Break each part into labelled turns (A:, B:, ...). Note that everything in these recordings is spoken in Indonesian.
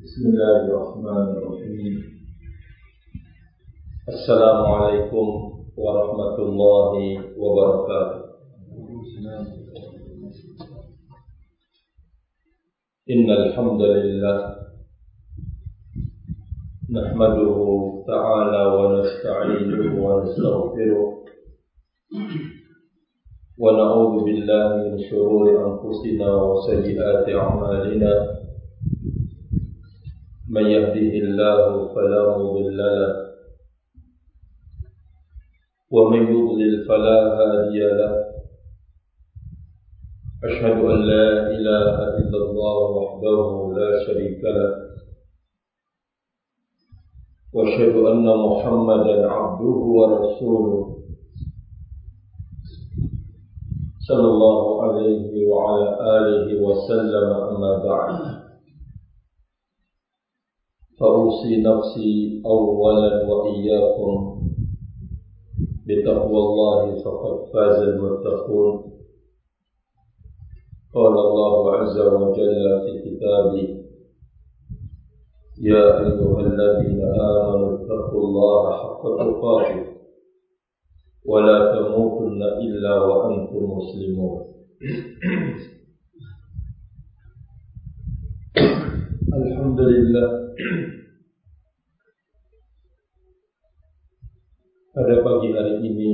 A: بسم الله الرحمن الرحيم. السلام عليكم ورحمة الله وبركاته. إن الحمد لله نحمده تعالى ونستعينه ونستغفره ونعوذ بالله من شرور أنفسنا وسيئات أعمالنا. من يهده الله فلا مضل له ومن يضلل فلا هادي له. أشهد أن لا إله إلا الله وحده لا شريك له. وأشهد أن محمدا عبده ورسوله صلى الله عليه وعلى آله وسلم أما بعد. فأوصي نفسي أولا وإياكم بتقوى الله فقد فاز المتقون. قال الله عز وجل في كتابه يا أيها الذين آمنوا اتقوا الله حق تقاته ولا تموتن إلا وأنتم مسلمون. الحمد لله pada pagi hari ini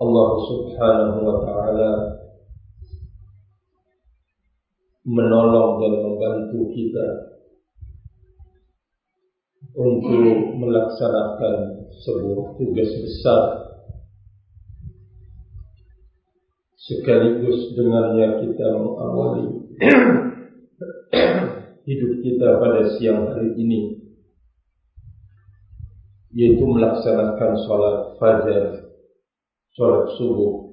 A: Allah Subhanahu wa taala menolong dan membantu kita untuk melaksanakan sebuah tugas besar sekaligus dengannya kita mengawali hidup kita pada siang hari ini yaitu melaksanakan sholat fajar sholat subuh.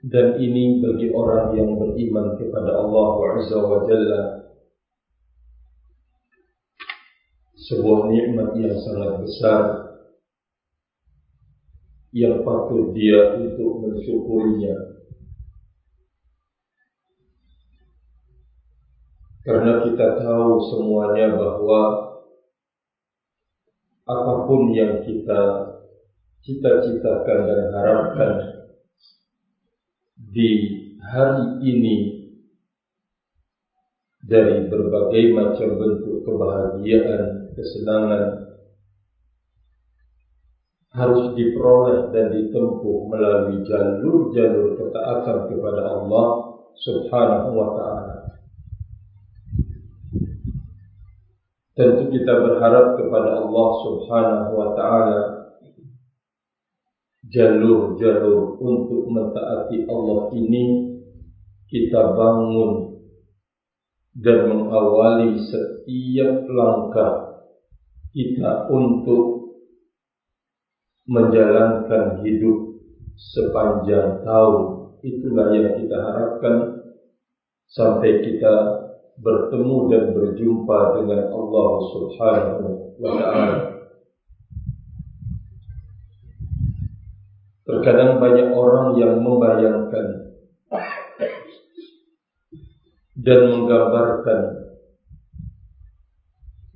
A: Dan ini bagi orang yang beriman kepada Allah Azza wa Jalla sebuah nikmat yang sangat besar yang patut dia untuk mensyukurinya. Karena kita tahu semuanya bahwa apa pun yang kita cita-citakan dan harapkan di hari ini dari berbagai macam bentuk kebahagiaan, kesenangan harus diperoleh dan ditempuh melalui jalur-jalur ketaatan kepada Allah Subhanahu wa taala. Tentu kita berharap kepada Allah Subhanahu wa taala jalur-jalur untuk mentaati Allah ini kita bangun dan mengawali setiap langkah kita untuk menjalankan hidup sepanjang tahun. Itulah yang kita harapkan sampai kita bertemu dan berjumpa dengan Allah Subhanahu wa taala. Terkadang banyak orang yang membayangkan dan menggambarkan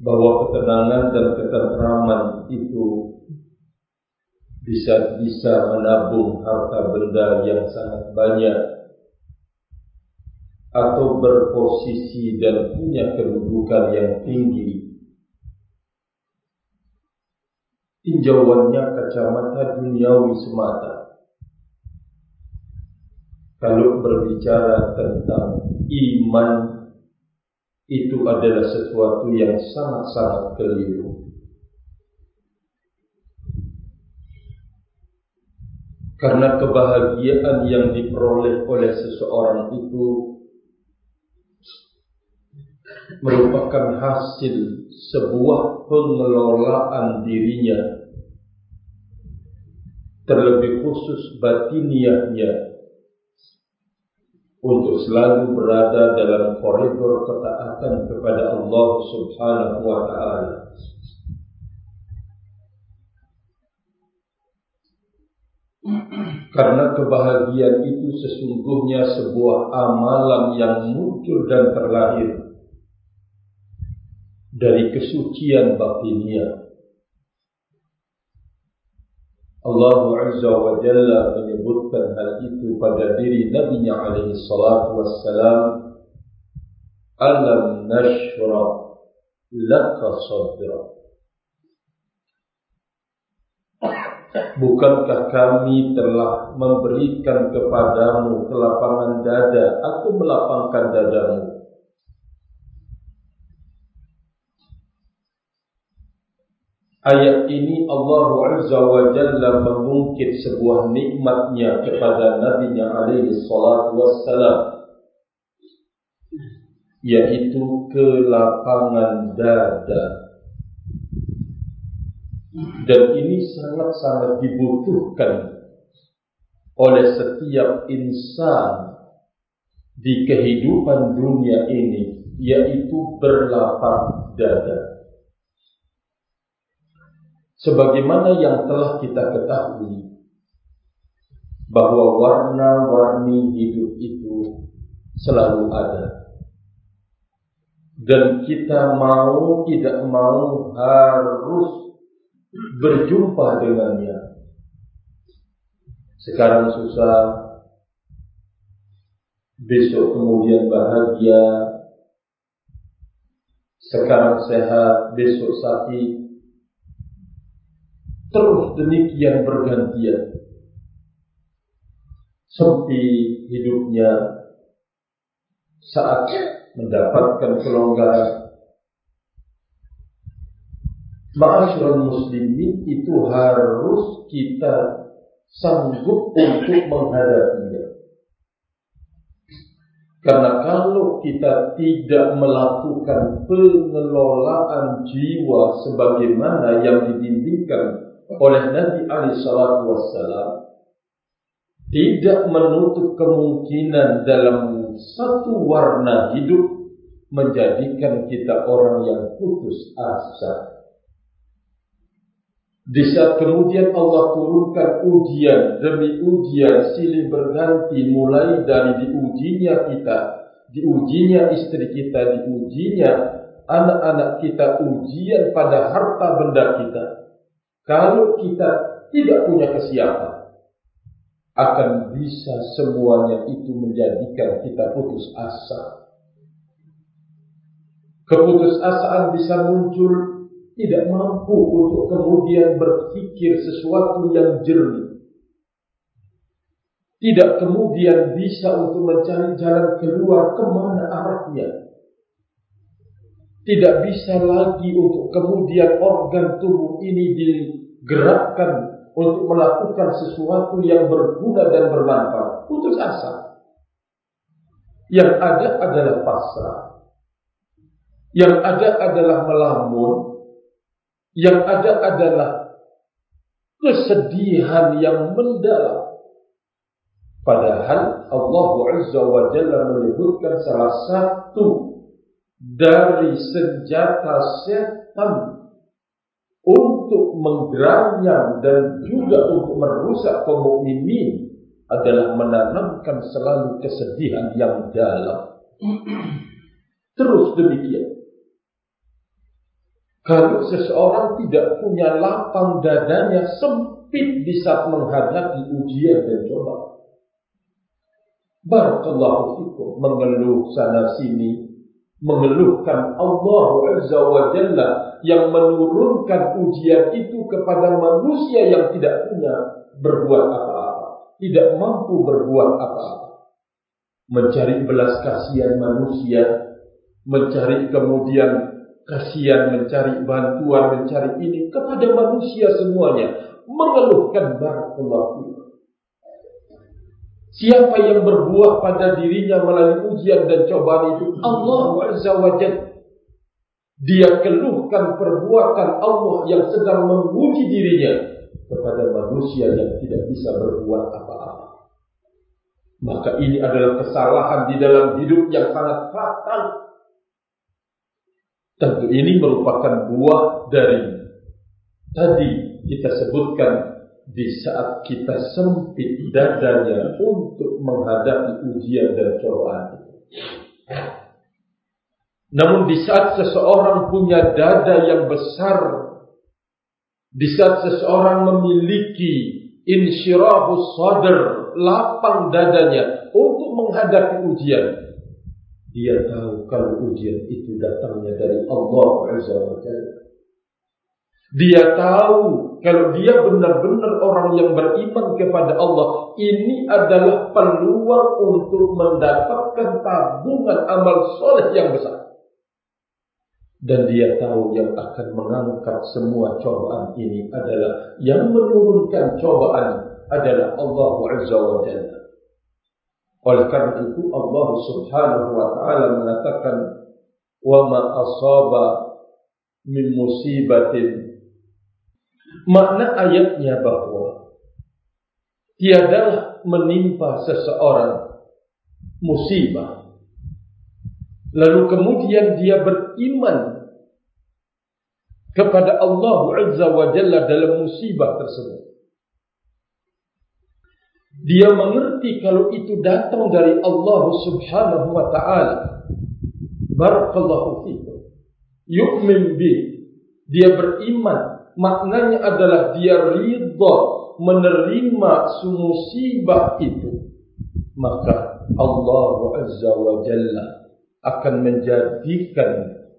A: bahwa ketenangan dan ketentraman itu bisa bisa menabung harta benda yang sangat banyak atau berposisi dan punya kedudukan yang tinggi. Tinjauannya kacamata duniawi semata. Kalau berbicara tentang iman itu adalah sesuatu yang sangat-sangat keliru. Karena kebahagiaan yang diperoleh oleh seseorang itu merupakan hasil sebuah pengelolaan dirinya terlebih khusus batiniahnya untuk selalu berada dalam koridor ketaatan kepada Allah Subhanahu wa taala. Karena kebahagiaan itu sesungguhnya sebuah amalan yang muncul dan terlahir dari kesucian batiniah. Allah Azza wa Jalla menyebutkan hal itu pada diri Nabi alaihi salatu wassalam Alam nashra laka sadra Bukankah kami telah memberikan kepadamu kelapangan dada atau melapangkan dadamu? Ayat ini Allah Azza wa Jalla mengungkit sebuah nikmatnya kepada Nabi alaihi salatu wassalam yaitu kelapangan dada dan ini sangat-sangat dibutuhkan oleh setiap insan di kehidupan dunia ini yaitu berlapang dada. Sebagaimana yang telah kita ketahui bahwa warna-warni hidup itu selalu ada. Dan kita mau tidak mau harus berjumpa dengannya. Sekarang susah, besok kemudian bahagia, sekarang sehat, besok sakit, terus demikian bergantian. Sepi hidupnya. Saat mendapatkan kelonggaran Ma'asyiral muslimin itu harus kita sanggup untuk menghadapinya. Karena kalau kita tidak melakukan pengelolaan jiwa sebagaimana yang dibimbingkan oleh Nabi Ali Shallallahu Wasallam, tidak menutup kemungkinan dalam satu warna hidup menjadikan kita orang yang putus asa. Di saat kemudian Allah turunkan ujian demi ujian silih berganti mulai dari diujinya kita, diujinya istri kita, diujinya anak-anak kita, ujian pada harta benda kita. Kalau kita tidak punya kesiapan, akan bisa semuanya itu menjadikan kita putus asa. Keputusasaan bisa muncul tidak mampu untuk kemudian berpikir sesuatu yang jernih. Tidak kemudian bisa untuk mencari jalan keluar ke mana arahnya. Tidak bisa lagi untuk kemudian organ tubuh ini digerakkan untuk melakukan sesuatu yang berguna dan bermanfaat. Putus asa. Yang ada adalah pasrah. Yang ada adalah melamun yang ada adalah kesedihan yang mendalam. Padahal Allah Azza wa Jalla menyebutkan salah satu dari senjata setan untuk menggeranyam dan juga untuk merusak kaum adalah menanamkan selalu kesedihan yang dalam. Terus demikian. Kalau seseorang tidak punya lapang dadanya sempit di saat menghadapi ujian dan coba. Barakallahu fikum mengeluh sana sini mengeluhkan Allah Azza wa Jalla yang menurunkan ujian itu kepada manusia yang tidak punya berbuat apa-apa, tidak mampu berbuat apa-apa. Mencari belas kasihan manusia, mencari kemudian kasihan mencari bantuan, mencari ini kepada manusia semuanya, mengeluhkan barakallahu Siapa yang berbuah pada dirinya melalui ujian dan cobaan itu? Allah. Azza wa Dia keluhkan perbuatan Allah yang sedang menguji dirinya kepada manusia yang tidak bisa berbuat apa-apa. Maka ini adalah kesalahan di dalam hidup yang sangat fatal Tentu ini merupakan buah dari tadi kita sebutkan di saat kita sempit dadanya untuk menghadapi ujian dan cobaan. Namun di saat seseorang punya dada yang besar, di saat seseorang memiliki insyirahus sadar, lapang dadanya untuk menghadapi ujian, dia tahu kalau ujian itu datangnya dari Allah Jalla. Dia tahu kalau dia benar-benar orang yang beriman kepada Allah, ini adalah peluang untuk mendapatkan tabungan amal soleh yang besar. Dan dia tahu yang akan mengangkat semua cobaan ini adalah yang menurunkan cobaan adalah Allah Azza wa Jalla. Oleh karena itu Allah Subhanahu wa taala mengatakan wa ma asaba min musibatin Makna ayatnya bahwa tiadalah menimpa seseorang musibah. Lalu kemudian dia beriman kepada Allah Azza wa Jalla dalam musibah tersebut. Dia mengerti kalau itu datang dari Allah Subhanahu wa taala. Barakallahu fikum. Yu'min bih. Dia beriman maknanya adalah dia ridha menerima musibah itu maka Allah Azza wa Jalla akan menjadikan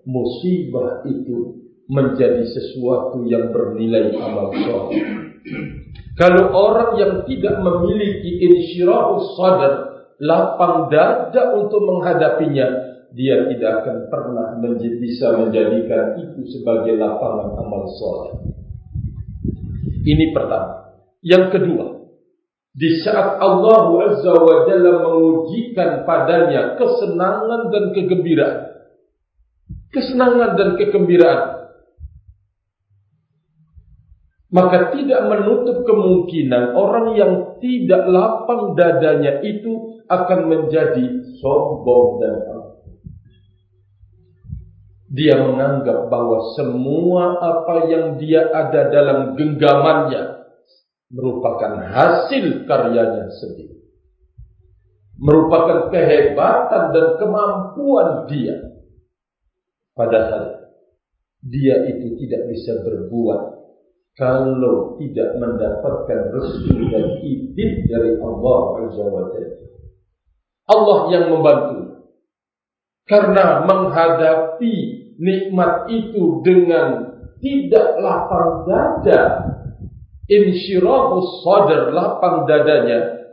A: musibah itu menjadi sesuatu yang bernilai amal soleh. Kalau orang yang tidak memiliki insyirahus sadar, lapang dada untuk menghadapinya, dia tidak akan pernah menjadi, bisa menjadikan itu sebagai lapangan amal soleh. Ini pertama. Yang kedua, di saat Allah Azza wa Jalla mengujikan padanya kesenangan dan kegembiraan. Kesenangan dan kegembiraan. Maka tidak menutup kemungkinan orang yang tidak lapang dadanya itu akan menjadi sombong dan dia menganggap bahwa semua apa yang dia ada dalam genggamannya merupakan hasil karyanya sendiri. Merupakan kehebatan dan kemampuan dia. Padahal dia itu tidak bisa berbuat kalau tidak mendapatkan restu dan izin dari Allah Azza wa Allah yang membantu. Karena menghadapi nikmat itu dengan tidak lapang dada, insyirahus sadar lapang dadanya,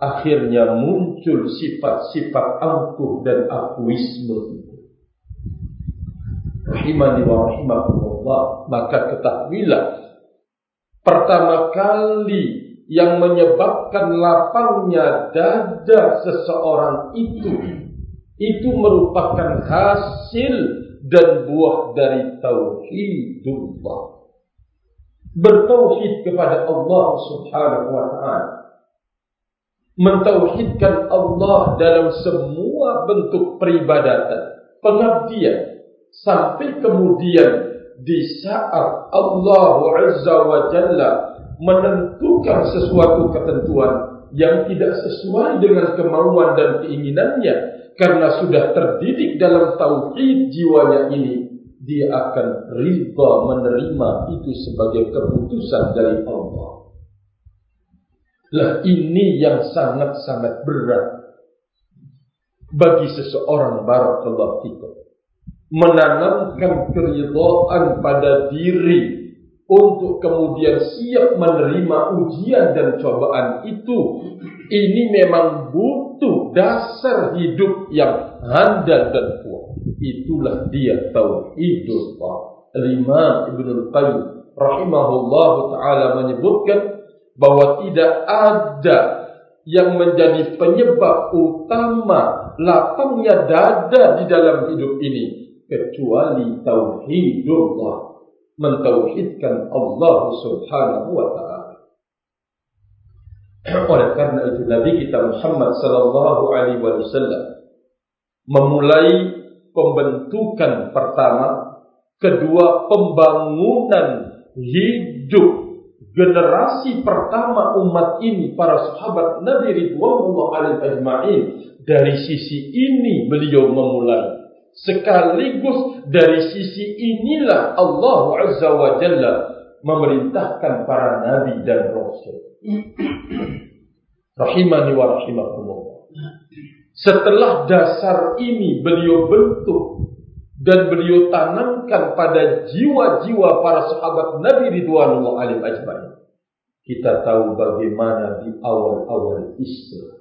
A: akhirnya muncul sifat-sifat angkuh dan akuisme. Rahimani wa rahimakumullah, maka ketahuilah pertama kali yang menyebabkan lapangnya dada seseorang itu itu merupakan hasil dan buah dari tauhidullah. Bertauhid kepada Allah Subhanahu wa taala. Mentauhidkan Allah dalam semua bentuk peribadatan, pengabdian sampai kemudian di saat Allah Azza wa Jalla menentukan sesuatu ketentuan yang tidak sesuai dengan kemauan dan keinginannya karena sudah terdidik dalam tauhid jiwanya ini, dia akan ridha menerima itu sebagai keputusan dari Allah. Lah ini yang sangat-sangat berat bagi seseorang barakallahu fikum. Menanamkan keridhaan pada diri untuk kemudian siap menerima ujian dan cobaan itu. Ini memang butuh dasar hidup yang handal dan kuat. Itulah dia tauhidullah Imam Ibnu Qayyim rahimahullah taala menyebutkan bahwa tidak ada yang menjadi penyebab utama lapangnya dada di dalam hidup ini kecuali tauhidullah mentauhidkan Allah Subhanahu wa taala. Oleh karena itu Nabi kita Muhammad sallallahu alaihi wasallam memulai pembentukan pertama, kedua pembangunan hidup generasi pertama umat ini para sahabat Nabi Ridwanullah alaihi ajma'in dari sisi ini beliau memulai sekaligus dari sisi inilah Allah Azza wa Jalla memerintahkan para nabi dan rasul rahimani wa rahimakumullah setelah dasar ini beliau bentuk dan beliau tanamkan pada jiwa-jiwa para sahabat Nabi Ridwanullah alim ajma'in. Kita tahu bagaimana di awal-awal Islam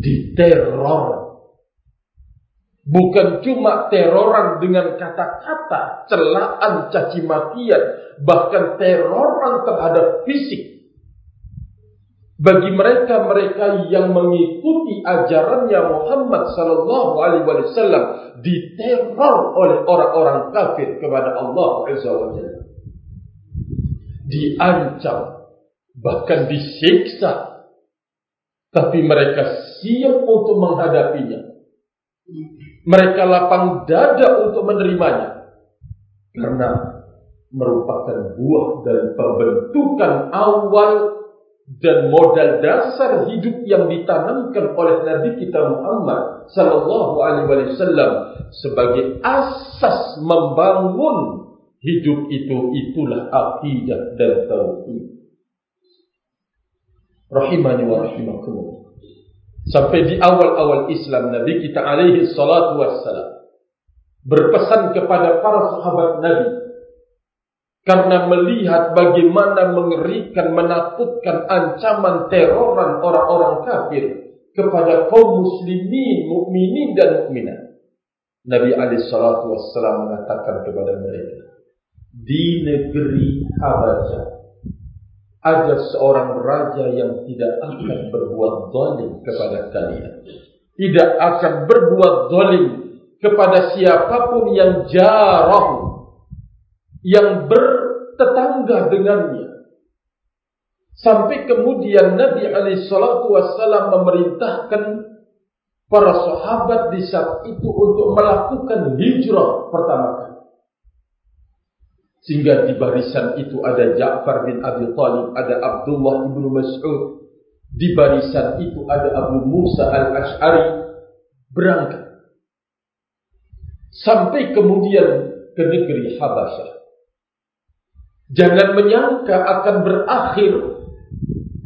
A: diteror. Bukan cuma teroran dengan kata-kata, celaan, caci makian, bahkan teroran terhadap fisik bagi mereka-mereka yang mengikuti ajarannya Muhammad sallallahu alaihi wasallam diteror oleh orang-orang kafir kepada Allah Azza. Diancam, bahkan disiksa. Tapi mereka siap untuk menghadapinya. Mereka lapang dada untuk menerimanya. Karena merupakan buah dari pembentukan awal dan modal dasar hidup yang ditanamkan oleh Nabi kita Muhammad sallallahu alaihi wasallam sebagai asas membangun hidup itu itulah akidah dan tauhid. Rahimani wa rahimakumullah. Sampai di awal-awal Islam Nabi kita alaihi salatu wassalam berpesan kepada para sahabat Nabi karena melihat bagaimana mengerikan, menakutkan ancaman teroran orang-orang kafir kepada kaum muslimin, mukminin dan mukminat. Nabi alaihi salatu wassalam mengatakan kepada mereka, di negeri Habasha ada seorang raja yang tidak akan berbuat zalim kepada kalian. Tidak akan berbuat zalim kepada siapa pun yang jarah yang bertetangga dengannya. Sampai kemudian Nabi alaihi salatu memerintahkan para sahabat di saat itu untuk melakukan hijrah pertama kali. Sehingga di barisan itu ada Ja'far bin Abi Talib, ada Abdullah bin Mas'ud. Di barisan itu ada Abu Musa al-Ash'ari berangkat. Sampai kemudian ke negeri Habasyah. Jangan menyangka akan berakhir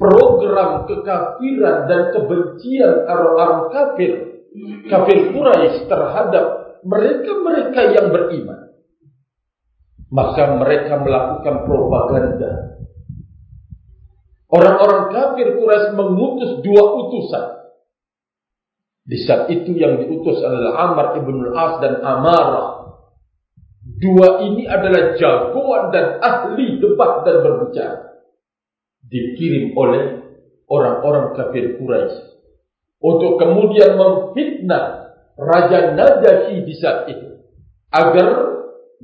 A: program kekafiran dan kebencian orang-orang kafir, kafir Quraisy terhadap mereka-mereka yang beriman. Maka mereka melakukan propaganda. Orang-orang kafir Quraisy mengutus dua utusan. Di saat itu yang diutus adalah Amr ibn al-As dan Amarah Dua ini adalah jagoan dan ahli debat dan berbicara. Dikirim oleh orang-orang kafir Quraisy untuk kemudian memfitnah Raja Najasyi di saat itu agar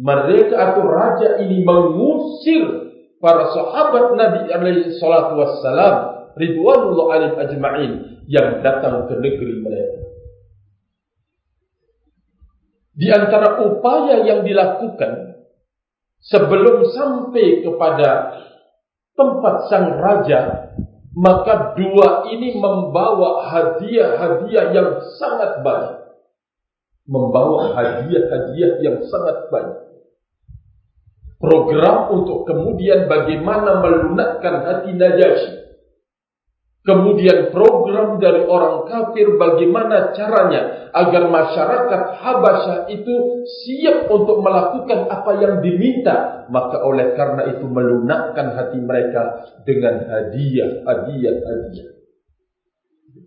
A: mereka atau raja ini mengusir para sahabat Nabi alaihi salatu wassalam ridwanullah alaihim ajma'in yang datang ke negeri mereka. Di antara upaya yang dilakukan sebelum sampai kepada tempat sang raja, maka dua ini membawa hadiah-hadiah yang sangat banyak. Membawa hadiah-hadiah yang sangat banyak. Program untuk kemudian bagaimana melunakkan hati Najasyi Kemudian program dari orang kafir bagaimana caranya agar masyarakat Habasyah itu siap untuk melakukan apa yang diminta. Maka oleh karena itu melunakkan hati mereka dengan hadiah, hadiah, hadiah.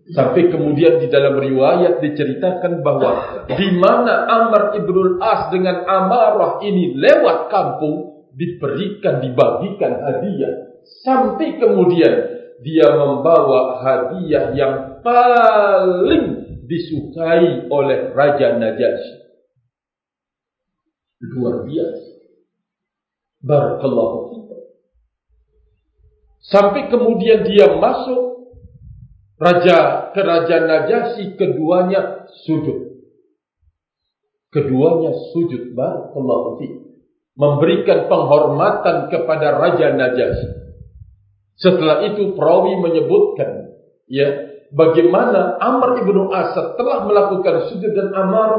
A: Sampai kemudian di dalam riwayat diceritakan bahwa di mana Amr ibnul As dengan Amarah ini lewat kampung diberikan, dibagikan hadiah. Sampai kemudian dia membawa hadiah yang paling disukai oleh Raja Najasyi. Luar biasa. Barakallahu. Sampai kemudian dia masuk Raja Kerajaan Najasyi keduanya sujud. Keduanya sujud barakallahu fikum. memberikan penghormatan kepada Raja Najasyi. Setelah itu perawi menyebutkan ya bagaimana Amr ibnu Asad telah melakukan sujud dan Amr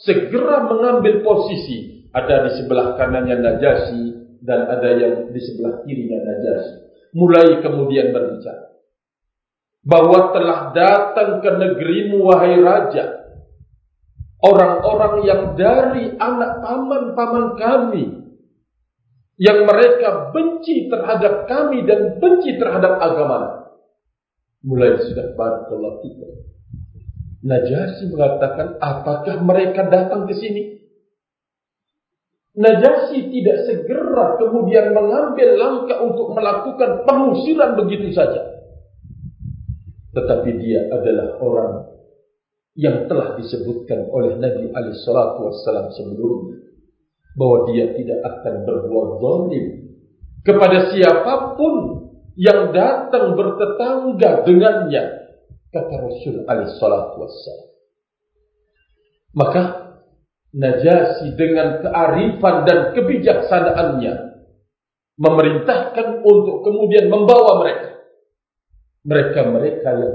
A: segera mengambil posisi ada di sebelah kanannya Najasyi dan ada yang di sebelah kirinya Najasyi. Mulai kemudian berbicara bahwa telah datang ke negerimu wahai raja orang-orang yang dari anak paman-paman kami yang mereka benci terhadap kami dan benci terhadap agama. Mulai sudah barakallahu kita. Najasi mengatakan, apakah mereka datang ke sini? Najasi tidak segera kemudian mengambil langkah untuk melakukan pengusiran begitu saja. Tetapi dia adalah orang yang telah disebutkan oleh Nabi alaihi salatu sebelumnya bahwa dia tidak akan berbuat zalim kepada siapa pun yang datang bertetangga dengannya kata Rasul alaihi salatu maka Najasi dengan kearifan dan kebijaksanaannya memerintahkan untuk kemudian membawa mereka mereka-mereka yang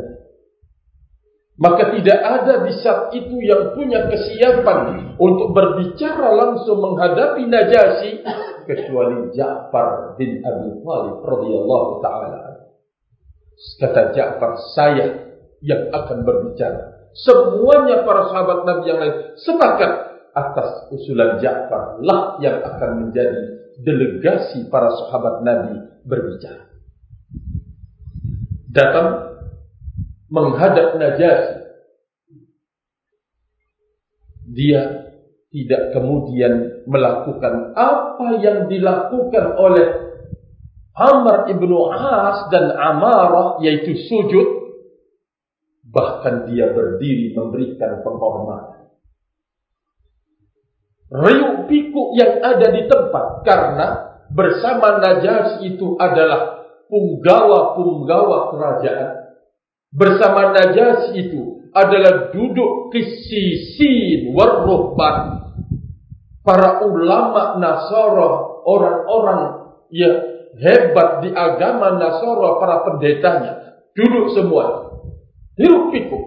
A: maka tidak ada di saat itu yang punya kesiapan untuk berbicara langsung menghadapi Najasyi kecuali Ja'far bin Abi Thalib radhiyallahu taala. Kata Ja'far, saya yang akan berbicara. Semuanya para sahabat Nabi yang lain sepakat atas usulan Ja'far lah yang akan menjadi delegasi para sahabat Nabi berbicara. Datang menghadap Najasyi. Dia tidak kemudian melakukan apa yang dilakukan oleh Amr ibnu As dan Amarah yaitu sujud. Bahkan dia berdiri memberikan penghormatan. Riuk pikuk yang ada di tempat karena bersama Najasyi itu adalah punggawa-punggawa kerajaan bersama Najasyi itu adalah duduk kisisin warruhban para ulama Nasara orang-orang yang hebat di agama Nasara para pendetanya duduk semua. Hiruk pikuk.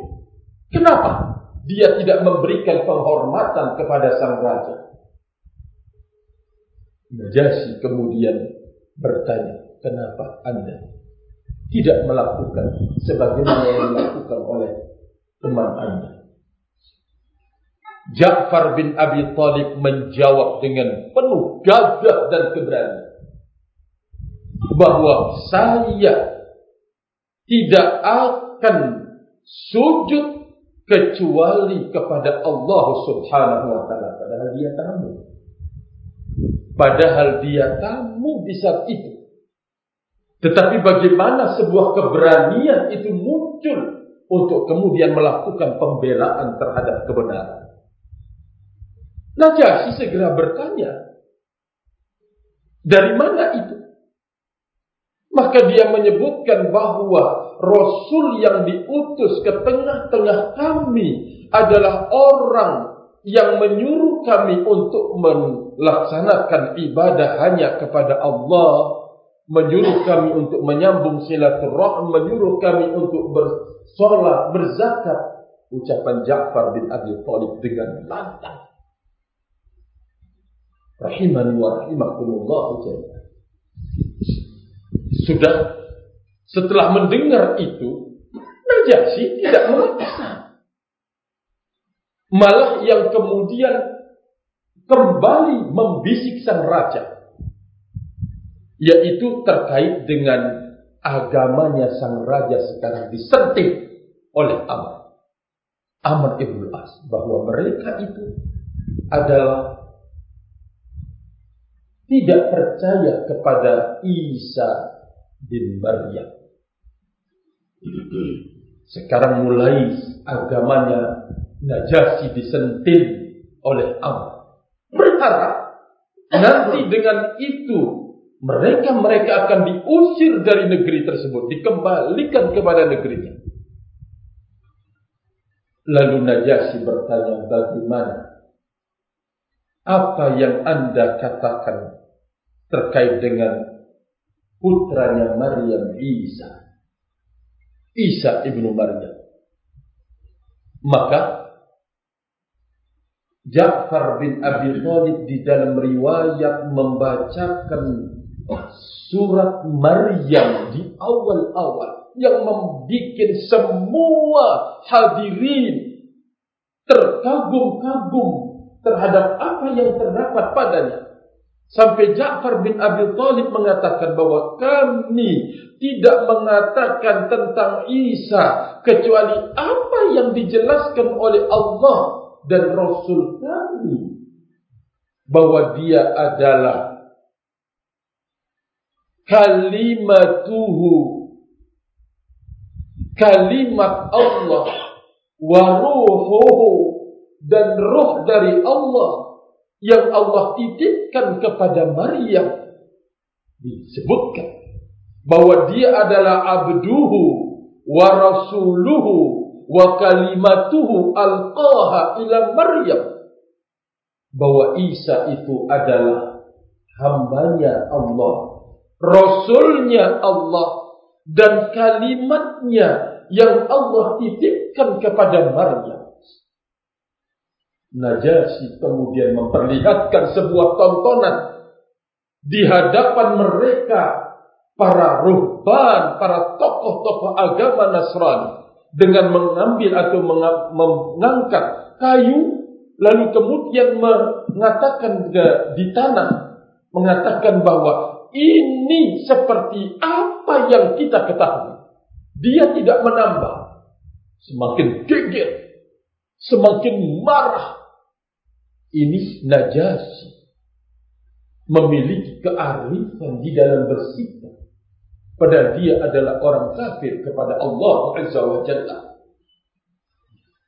A: Kenapa dia tidak memberikan penghormatan kepada sang raja? Najasyi kemudian bertanya kenapa anda tidak melakukan sebagaimana yang dilakukan oleh teman Anda. Ja'far bin Abi Thalib menjawab dengan penuh gagah dan keberanian bahwa saya tidak akan sujud kecuali kepada Allah Subhanahu wa taala padahal dia tamu. Padahal dia tamu di saat itu. Tetapi bagaimana sebuah keberanian itu muncul untuk kemudian melakukan pembelaan terhadap kebenaran. Najasyi segera bertanya, dari mana itu? Maka dia menyebutkan bahwa Rasul yang diutus ke tengah-tengah kami adalah orang yang menyuruh kami untuk melaksanakan ibadah hanya kepada Allah menyuruh kami untuk menyambung silaturahim, menyuruh kami untuk bersolat, berzakat. Ucapan Ja'far bin Abi Thalib dengan lantang. Rahimani wa rahimakumullah Sudah setelah mendengar itu, Najasyi tidak memaksa. Malah yang kemudian kembali membisik sang raja yaitu terkait dengan agamanya sang raja sekarang disenting oleh Amr. Amr ibn As bahwa mereka itu adalah tidak percaya kepada Isa bin Maryam. Sekarang mulai agamanya Najasyi disentil oleh Amr. Berharap nanti dengan itu mereka-mereka akan diusir dari negeri tersebut, dikembalikan kepada negerinya. Lalu Najasyi bertanya, bagaimana? apa yang anda katakan terkait dengan putranya Maryam Isa. Isa ibnu Maryam. Maka Ja'far bin Abi Thalib di dalam riwayat membacakan surat Maryam di awal-awal yang membuat semua hadirin terkagum-kagum terhadap apa yang terdapat padanya. Sampai Ja'far bin Abi Thalib mengatakan bahwa kami tidak mengatakan tentang Isa kecuali apa yang dijelaskan oleh Allah dan Rasul kami bahwa dia adalah kalimatuhu. Kalimat Allah wa ruhuhu dan roh dari Allah yang Allah titipkan kepada Maryam disebutkan bahwa dia adalah abduhu wa rasuluhu wa kalimatuhu alqaha ila Maryam. Bahwa Isa itu adalah hambanya Allah rasulnya Allah dan kalimatnya yang Allah titipkan kepada Maryam. Najasyi kemudian memperlihatkan sebuah tontonan di hadapan mereka para ruhban, para tokoh-tokoh agama Nasrani dengan mengambil atau mengangkat kayu lalu kemudian mengatakan di tanah mengatakan bahwa ini seperti apa yang kita ketahui. Dia tidak menambah. Semakin geger, semakin marah ini Najasyi memiliki kearifan di dalam bersikap. Padahal dia adalah orang kafir kepada Allah Azza wa Jalla.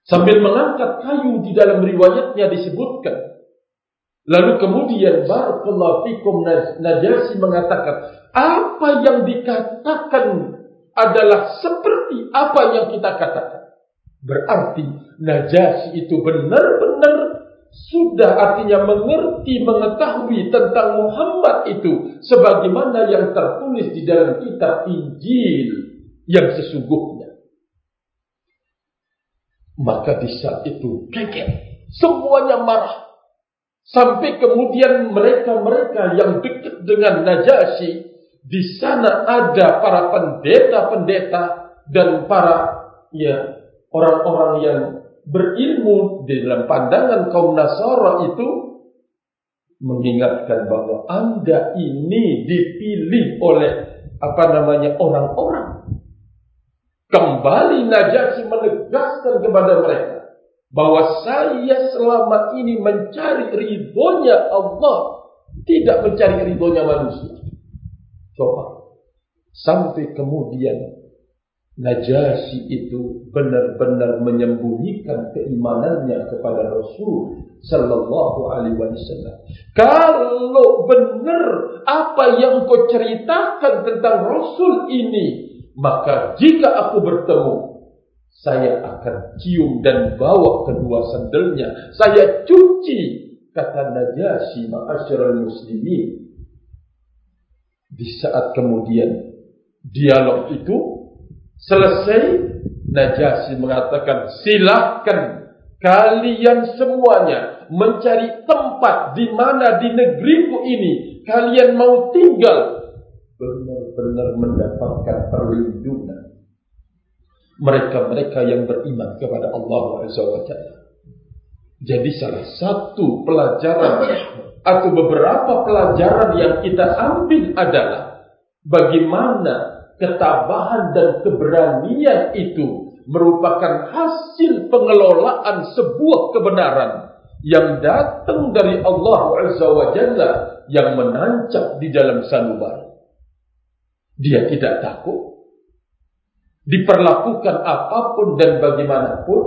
A: Sambil mengangkat kayu di dalam riwayatnya disebutkan. Lalu kemudian Barakallahu fikum Najasyi mengatakan. Apa yang dikatakan adalah seperti apa yang kita katakan. Berarti Najasyi itu benar-benar sudah artinya mengerti, mengetahui tentang Muhammad itu sebagaimana yang tertulis di dalam kitab Injil yang sesungguhnya. Maka di saat itu kekeh, semuanya marah. Sampai kemudian mereka-mereka yang dekat dengan Najasyi, di sana ada para pendeta-pendeta dan para ya orang-orang yang berilmu di dalam pandangan kaum Nasara itu mengingatkan bahwa Anda ini dipilih oleh apa namanya orang-orang. Kembali Najasyi menegaskan kepada mereka bahwa saya selama ini mencari ridhonya Allah, tidak mencari ridhonya manusia. Coba sampai kemudian Najasyi itu benar-benar menyembunyikan keimanannya kepada Rasul Sallallahu Alaihi Wasallam. Kalau benar apa yang kau ceritakan tentang Rasul ini, maka jika aku bertemu, saya akan cium dan bawa kedua sandalnya. Saya cuci, kata Najasyi ma'asyiral muslimin. Di saat kemudian dialog itu Selesai, Najasyi mengatakan, silahkan kalian semuanya mencari tempat di mana di negeriku ini kalian mau tinggal. Benar-benar mendapatkan perlindungan. Mereka-mereka yang beriman kepada Allah Azza wa Jadi salah satu pelajaran atau beberapa pelajaran yang kita ambil adalah bagaimana ketabahan dan keberanian itu merupakan hasil pengelolaan sebuah kebenaran yang datang dari Allah Azza wa Jalla yang menancap di dalam sanubari. Dia tidak takut diperlakukan apa pun dan bagaimanapun.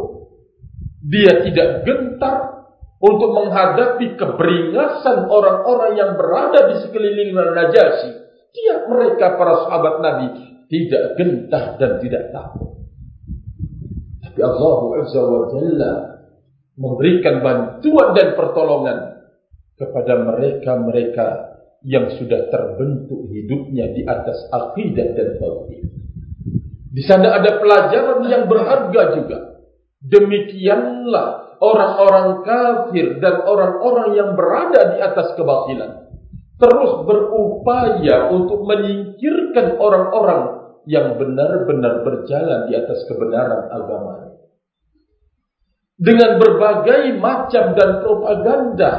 A: Dia tidak gentar untuk menghadapi keberingasan orang-orang yang berada di sekeliling Najasyi dia mereka para sahabat Nabi tidak gentah dan tidak takut. Tapi Allah Azza wa Jalla memberikan bantuan dan pertolongan kepada mereka-mereka yang sudah terbentuk hidupnya di atas akidah dan tauhid. Di sana ada pelajaran yang berharga juga. Demikianlah orang-orang kafir dan orang-orang yang berada di atas kebatilan terus berupaya untuk menyingkirkan orang-orang yang benar-benar berjalan di atas kebenaran agama. Dengan berbagai macam dan propaganda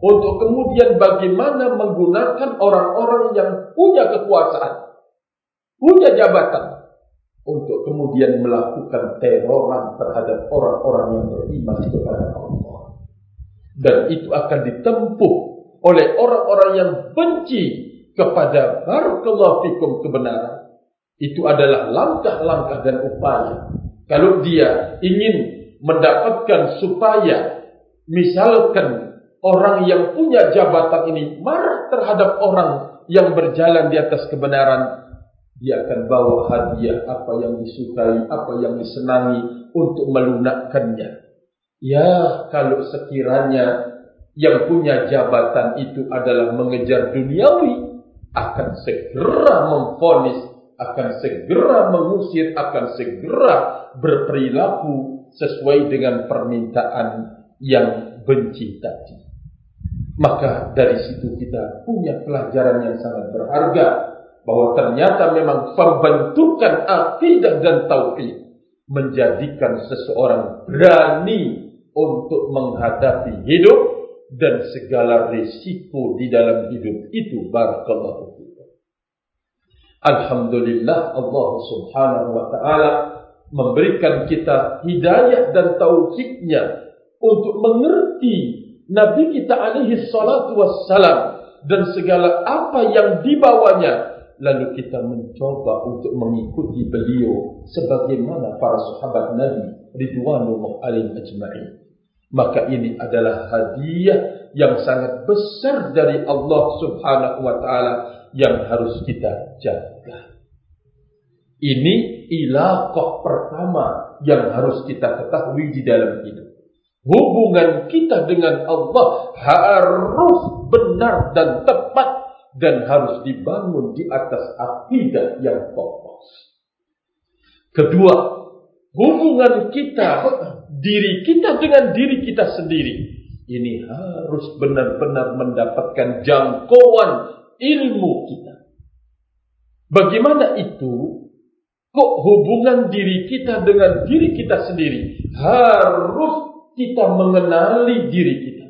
A: untuk kemudian bagaimana menggunakan orang-orang yang punya kekuasaan, punya jabatan, untuk kemudian melakukan teroran terhadap orang-orang yang beriman kepada Allah. Dan itu akan ditempuh oleh orang-orang yang benci kepada barakallahu fikum kebenaran. Itu adalah langkah-langkah dan upaya. Kalau dia ingin mendapatkan supaya misalkan orang yang punya jabatan ini marah terhadap orang yang berjalan di atas kebenaran, dia akan bawa hadiah apa yang disukai, apa yang disenangi untuk melunakkannya. Ya, kalau sekiranya yang punya jabatan itu adalah mengejar duniawi, akan segera memfonis, akan segera mengusir, akan segera berperilaku sesuai dengan permintaan yang benci tadi. Maka dari situ kita punya pelajaran yang sangat berharga bahwa ternyata memang pembentukan akidah dan tauhid menjadikan seseorang berani untuk menghadapi hidup dan segala risiko di dalam hidup itu. Barakallahu Alhamdulillah Allah Subhanahu wa taala memberikan kita hidayah dan taufiknya untuk mengerti Nabi kita alaihi salatu wassalam dan segala apa yang dibawanya lalu kita mencoba untuk mengikuti beliau sebagaimana para sahabat Nabi ridwanullah alaihim ajma'in. Maka ini adalah hadiah yang sangat besar dari Allah Subhanahu wa taala yang harus kita jaga. Ini ilaqah pertama yang harus kita ketahui di dalam hidup. Hubungan kita dengan Allah harus benar dan tepat dan harus dibangun di atas akidah yang kokoh. Kedua, hubungan kita diri kita dengan diri kita sendiri ini harus benar-benar mendapatkan jangkauan ilmu kita. Bagaimana itu? Kok hubungan diri kita dengan diri kita sendiri harus kita mengenali diri kita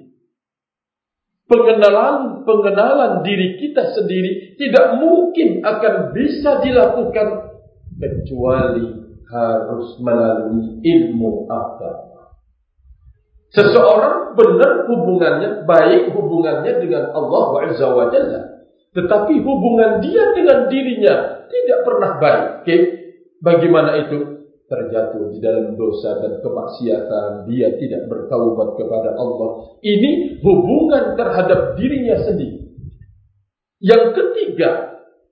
A: pengenalan pengenalan diri kita sendiri tidak mungkin akan bisa dilakukan kecuali harus melalui ilmu agama. Seseorang benar hubungannya baik hubungannya dengan Allah Azza wa tetapi hubungan dia dengan dirinya tidak pernah baik. Okay? Bagaimana itu? Terjatuh di dalam dosa dan kemaksiatan, dia tidak bertaubat kepada Allah. Ini hubungan terhadap dirinya sendiri. Yang ketiga,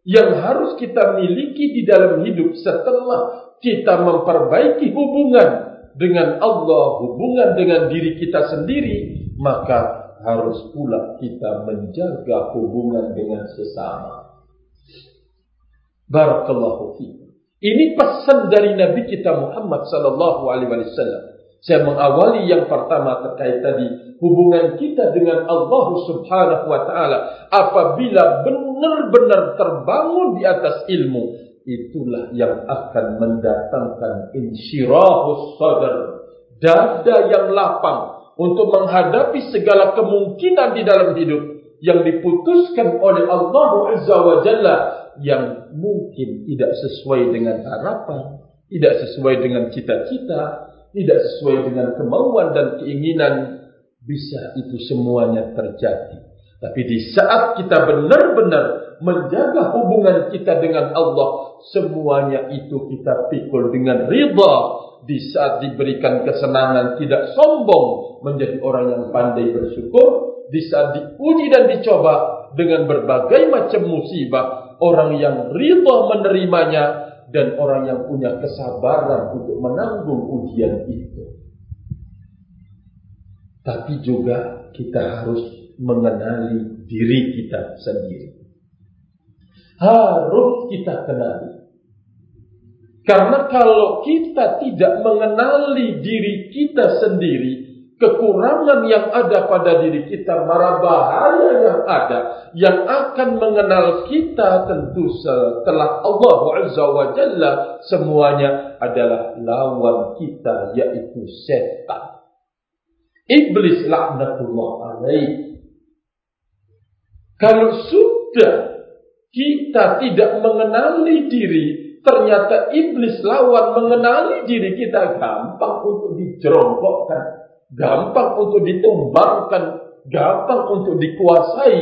A: yang harus kita miliki di dalam hidup setelah kita memperbaiki hubungan dengan Allah, hubungan dengan diri kita sendiri, maka harus pula kita menjaga hubungan dengan sesama. Barakallahu fiikum. Ini pesan dari Nabi kita Muhammad sallallahu alaihi wasallam. Saya mengawali yang pertama terkait tadi hubungan kita dengan Allah Subhanahu wa taala. Apabila benar-benar terbangun di atas ilmu itulah yang akan mendatangkan insyirahus sadar. Dada yang lapang untuk menghadapi segala kemungkinan di dalam hidup yang diputuskan oleh Allah Azza wa Jalla yang mungkin tidak sesuai dengan harapan, tidak sesuai dengan cita-cita, tidak sesuai dengan kemauan dan keinginan, bisa itu semuanya terjadi. Tapi di saat kita benar-benar menjaga hubungan kita dengan Allah, semuanya itu kita pikul dengan ridha. Di saat diberikan kesenangan tidak sombong menjadi orang yang pandai bersyukur. Di saat diuji dan dicoba dengan berbagai macam musibah, orang yang ridha menerimanya dan orang yang punya kesabaran untuk menanggung ujian itu. Tapi juga kita harus mengenali diri kita sendiri. Harus kita kenali. Karena kalau kita tidak mengenali diri kita sendiri, kekurangan yang ada pada diri kita, marah bahaya yang ada, yang akan mengenal kita tentu setelah Allah Azza Jalla semuanya adalah lawan kita yaitu setan. Iblis laknatullah alaih. Kalau sudah kita tidak mengenali diri, ternyata iblis lawan mengenali diri kita gampang untuk dijerongkokkan, gampang untuk ditumbangkan, gampang untuk dikuasai,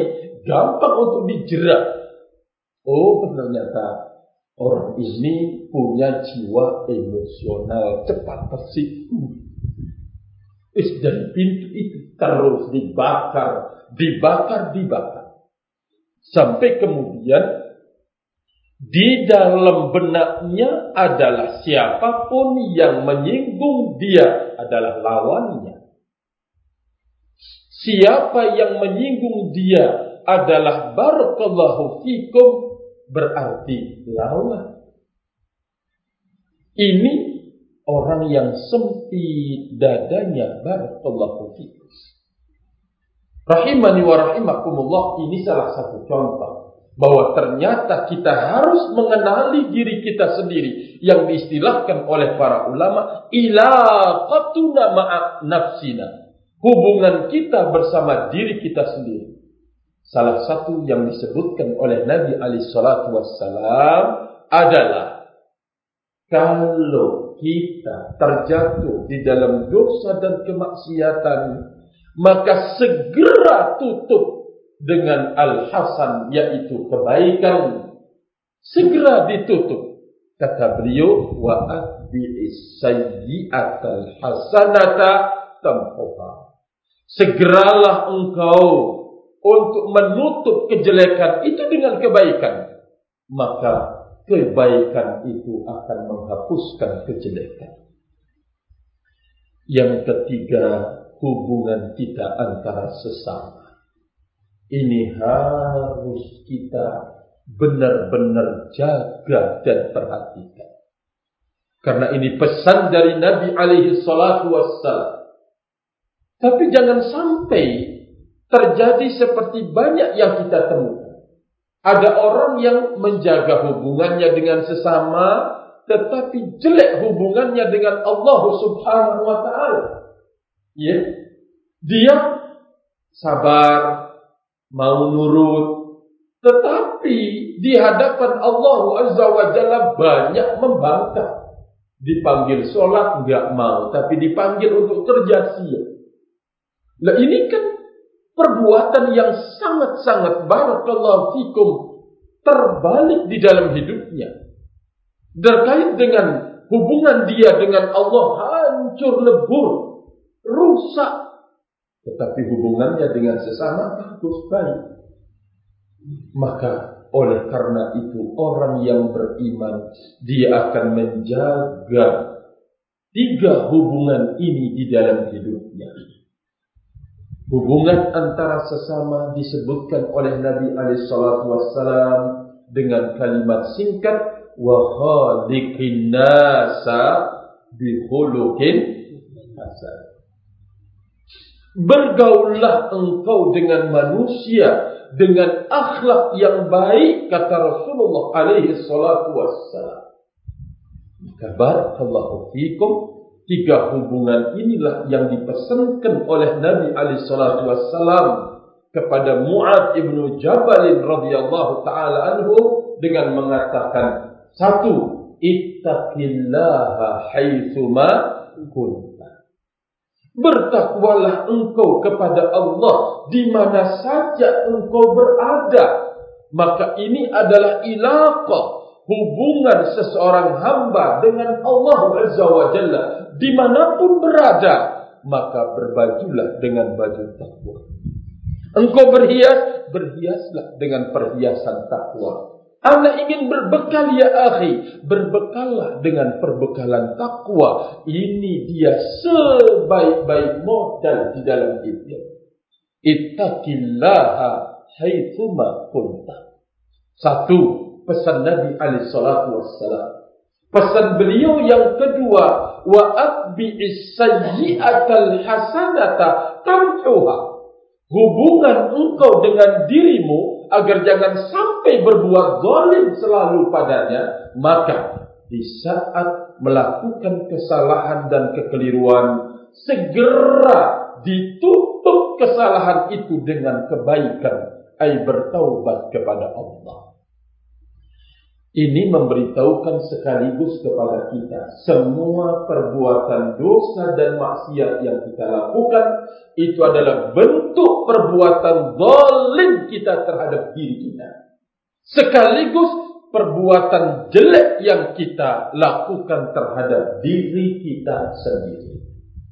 A: gampang untuk dijerat. Oh, ternyata orang ini punya jiwa emosional cepat tersipu. Is dari pintu itu terus dibakar, dibakar, dibakar. Sampai kemudian di dalam benaknya adalah siapa pun yang menyinggung dia adalah lawannya. Siapa yang menyinggung dia adalah barakallahu fikum berarti lawan. Ini orang yang sempit dadanya barakallahu fikum. Rahimani wa rahimakumullah ini salah satu contoh bahwa ternyata kita harus mengenali diri kita sendiri yang diistilahkan oleh para ulama ilaqatuna ma'a nafsina hubungan kita bersama diri kita sendiri. Salah satu yang disebutkan oleh Nabi alaihi salatu wassalam adalah kalau kita terjatuh di dalam dosa dan kemaksiatan maka segera tutup dengan al-hasan yaitu kebaikan. Segera ditutup. Kata beliau wa atbi'is sayyi'atal hasanata tamhuha segeralah engkau untuk menutup kejelekan itu dengan kebaikan maka kebaikan itu akan menghapuskan kejelekan yang ketiga hubungan kita antara sesama. Ini harus kita benar-benar jaga dan perhatikan. Karena ini pesan dari Nabi alaihi salatu wassalam. Tapi jangan sampai terjadi seperti banyak yang kita temukan. Ada orang yang menjaga hubungannya dengan sesama, tetapi jelek hubungannya dengan Allah subhanahu wa ta'ala. Ya. Dia sabar, mau nurut, tetapi di hadapan Allah Azza wa Jalla banyak membantah. Dipanggil sholat nggak mau, tapi dipanggil untuk kerja sia. Nah ini kan perbuatan yang sangat-sangat barakallahu fikum terbalik di dalam hidupnya. Terkait dengan hubungan dia dengan Allah hancur lebur rusak. Tetapi hubungannya dengan sesama bagus baik. Maka oleh karena itu orang yang beriman dia akan menjaga tiga hubungan ini di dalam hidupnya. Hubungan antara sesama disebutkan oleh Nabi wassalam dengan kalimat singkat wa khaliqin nasa bi khuluqin hasan. Bergaullah engkau dengan manusia dengan akhlak yang baik kata Rasulullah alaihi salatu wassalam. Maka barakallahu fikum tiga hubungan inilah yang dipesankan oleh Nabi alaihi wassalam kepada Mu'ad ibnu Jabal radhiyallahu taala anhu dengan mengatakan satu ittaqillaha haitsuma kun Bertakwalah engkau kepada Allah di mana saja engkau berada. Maka ini adalah ilaqah hubungan seseorang hamba dengan Allah Azza wa Jalla di mana pun berada. Maka berbajulah dengan baju takwa. Engkau berhias, berhiaslah dengan perhiasan takwa. Anda ingin berbekal ya akhi, berbekallah dengan perbekalan takwa. Ini dia sebaik-baik modal di dalam hidup. ittaqillaha haitsuma kunta. Satu, pesan Nabi alaihi salatu wassalam. Pesan beliau yang kedua, wa atbi'is sayyi'atal hasanata tamhuha. Hubungan engkau dengan dirimu agar jangan sampai berbuat zalim selalu padanya, maka di saat melakukan kesalahan dan kekeliruan segera ditutup kesalahan itu dengan kebaikan ay bertaubat kepada Allah ini memberitahukan sekaligus kepada kita semua perbuatan dosa dan maksiat yang kita lakukan itu adalah bentuk perbuatan zalim kita terhadap diri kita sekaligus perbuatan jelek yang kita lakukan terhadap diri kita sendiri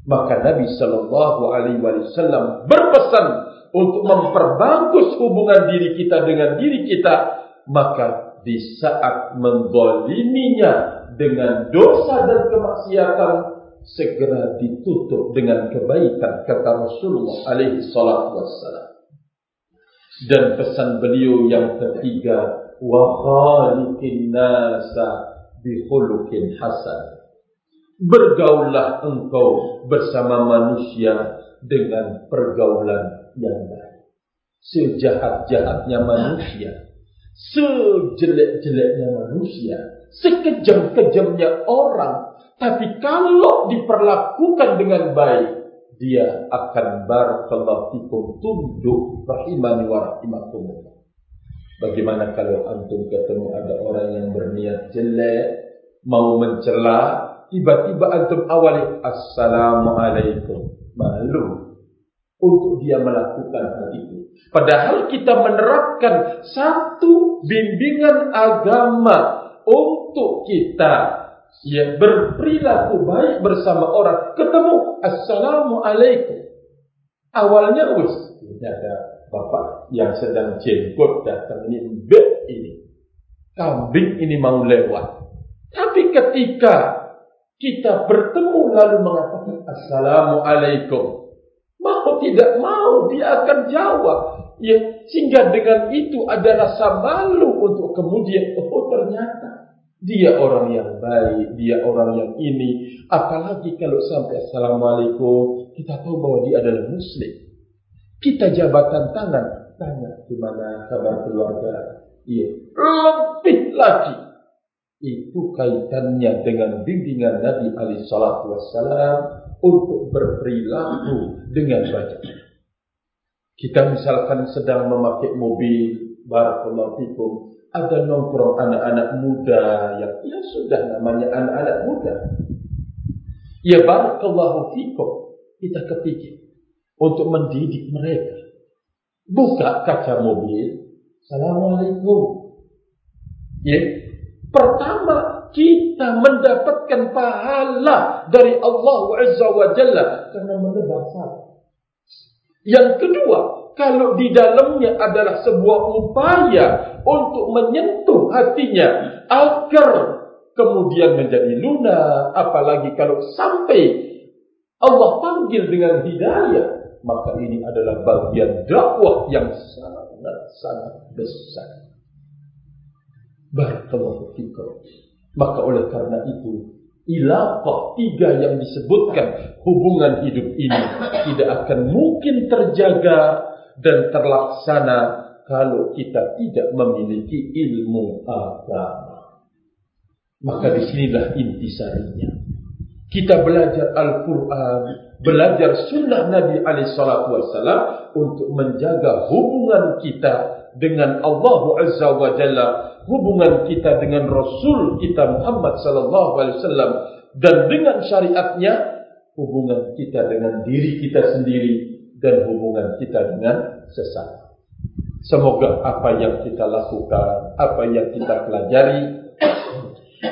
A: maka Nabi Shallallahu Alaihi Wasallam berpesan untuk memperbagus hubungan diri kita dengan diri kita. Maka di saat menggoliminya dengan dosa dan kemaksiatan segera ditutup dengan kebaikan kata Rasulullah alaihi salatu wassalam. Dan pesan beliau yang ketiga, wa khaliqin nasa bi khuluqin hasan bergaullah engkau bersama manusia dengan pergaulan yang baik. Sejahat-jahatnya manusia, sejelek-jeleknya manusia, sekejam-kejamnya orang, tapi kalau diperlakukan dengan baik, dia akan barakallahu fikum tunduk rahimani wa rahimakumullah. Bagaimana kalau antum ketemu ada orang yang berniat jelek, mau mencela, tiba-tiba antum awali assalamualaikum. Malu. Untuk dia melakukan hal itu padahal kita menerapkan satu bimbingan agama untuk kita. Ya berperilaku baik bersama orang. Ketemu assalamualaikum awalnya us ini ada bapak yang sedang jenggot datang ini mbak ini kambing ini mau lewat. Tapi ketika kita bertemu lalu mengatakan Assalamualaikum. Mau tidak mau dia akan jawab. Ya, sehingga dengan itu ada rasa malu untuk kemudian oh ternyata dia orang yang baik, dia orang yang ini. Apalagi kalau sampai Assalamualaikum, kita tahu bahwa dia adalah Muslim. Kita jabatan tangan, tanya gimana kabar keluarga. Iya, lebih lagi itu kaitannya dengan bimbingan Nabi Ali Shallallahu Wasallam untuk berperilaku dengan baik. Kita misalkan sedang memakai mobil, barakallahu fikum, ada nongkrong anak-anak muda yang ya sudah namanya anak-anak muda. Ya barakallahu fikum, kita kepikir untuk mendidik mereka. Buka kaca mobil, Assalamualaikum. Ya, Pertama, kita mendapatkan pahala dari Allah Azza wa Jalla karena menebar. Yang kedua, kalau di dalamnya adalah sebuah upaya untuk menyentuh hatinya agar kemudian menjadi lunak, apalagi kalau sampai Allah panggil dengan hidayah, maka ini adalah bagian dakwah yang sangat-sangat besar. Barakallahu fikum. Maka oleh karena itu, ilaqah tiga yang disebutkan hubungan hidup ini tidak akan mungkin terjaga dan terlaksana kalau kita tidak memiliki ilmu agama. Maka disinilah intisarinya. Kita belajar Al-Quran, belajar sunnah Nabi SAW untuk menjaga hubungan kita dengan Allah Azza wa Jalla hubungan kita dengan Rasul kita Muhammad sallallahu alaihi wasallam dan dengan syariatnya hubungan kita dengan diri kita sendiri dan hubungan kita dengan sesama. Semoga apa yang kita lakukan, apa yang kita pelajari,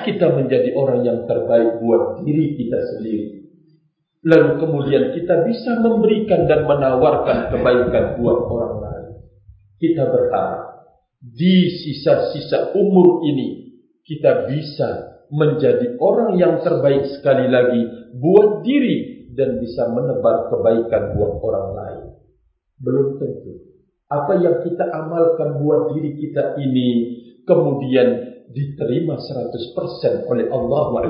A: kita menjadi orang yang terbaik buat diri kita sendiri. Lalu kemudian kita bisa memberikan dan menawarkan kebaikan buat orang lain. Kita berharap di sisa-sisa umur ini kita bisa menjadi orang yang terbaik sekali lagi buat diri dan bisa menebar kebaikan buat orang lain. Belum tentu. Apa yang kita amalkan buat diri kita ini kemudian diterima 100% oleh Allah wa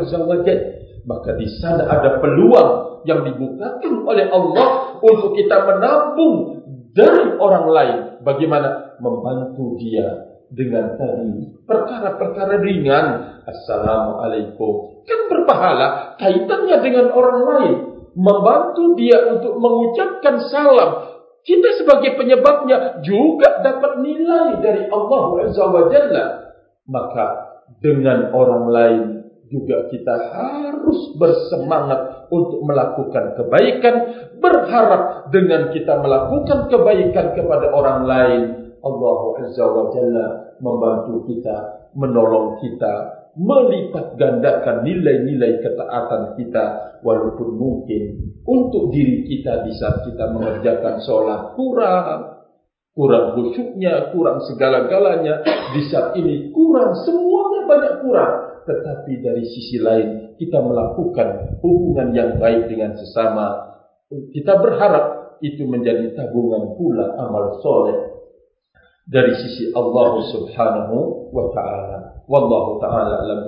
A: Maka di sana ada peluang yang dibukakan oleh Allah untuk kita menampung dari orang lain. Bagaimana membantu dia dengan tadi perkara-perkara ringan. Assalamualaikum. Kan berpahala kaitannya dengan orang lain. Membantu dia untuk mengucapkan salam. Kita sebagai penyebabnya juga dapat nilai dari Allah Azza wa Jalla maka dengan orang lain juga kita harus bersemangat untuk melakukan kebaikan berharap dengan kita melakukan kebaikan kepada orang lain Allah Azza wa Jalla membantu kita menolong kita melipat gandakan nilai-nilai ketaatan kita walaupun mungkin untuk diri kita di saat kita mengerjakan sholat kurang kurang khusyuknya, kurang segala-galanya. Di saat ini kurang, semuanya banyak kurang. Tetapi dari sisi lain, kita melakukan hubungan yang baik dengan sesama. Kita berharap itu menjadi tabungan pula amal soleh dari sisi Allah Subhanahu wa taala. Wallahu taala alam.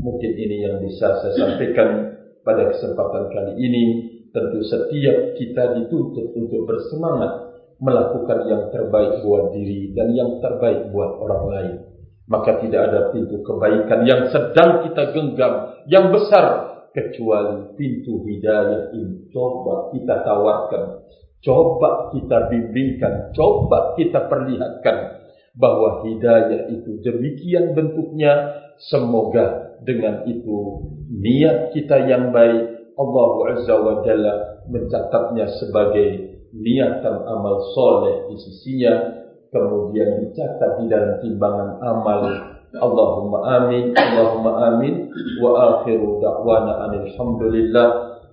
A: Mungkin ini yang bisa saya sampaikan pada kesempatan kali ini. Tentu setiap kita dituntut untuk bersemangat melakukan yang terbaik buat diri dan yang terbaik buat orang lain. Maka tidak ada pintu kebaikan yang sedang kita genggam yang besar kecuali pintu hidayah ini. Coba kita tawarkan, coba kita bimbingkan, coba kita perlihatkan bahwa hidayah itu demikian bentuknya. Semoga dengan itu niat kita yang baik Allah Azza wa Jalla mencatatnya sebagai niatan amal soleh di sisinya kemudian dicatat di dalam timbangan amal Allahumma amin Allahumma amin wa akhiru da'wana alhamdulillah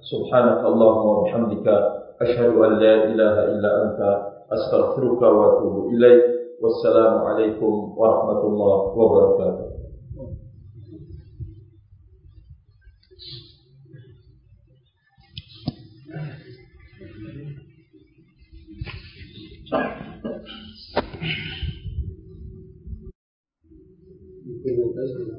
A: subhanakallahumma wa bihamdika asyhadu an la ilaha illa anta astaghfiruka wa atubu ilaik wassalamu warahmatullahi wabarakatuh ചെയ്യുന്നു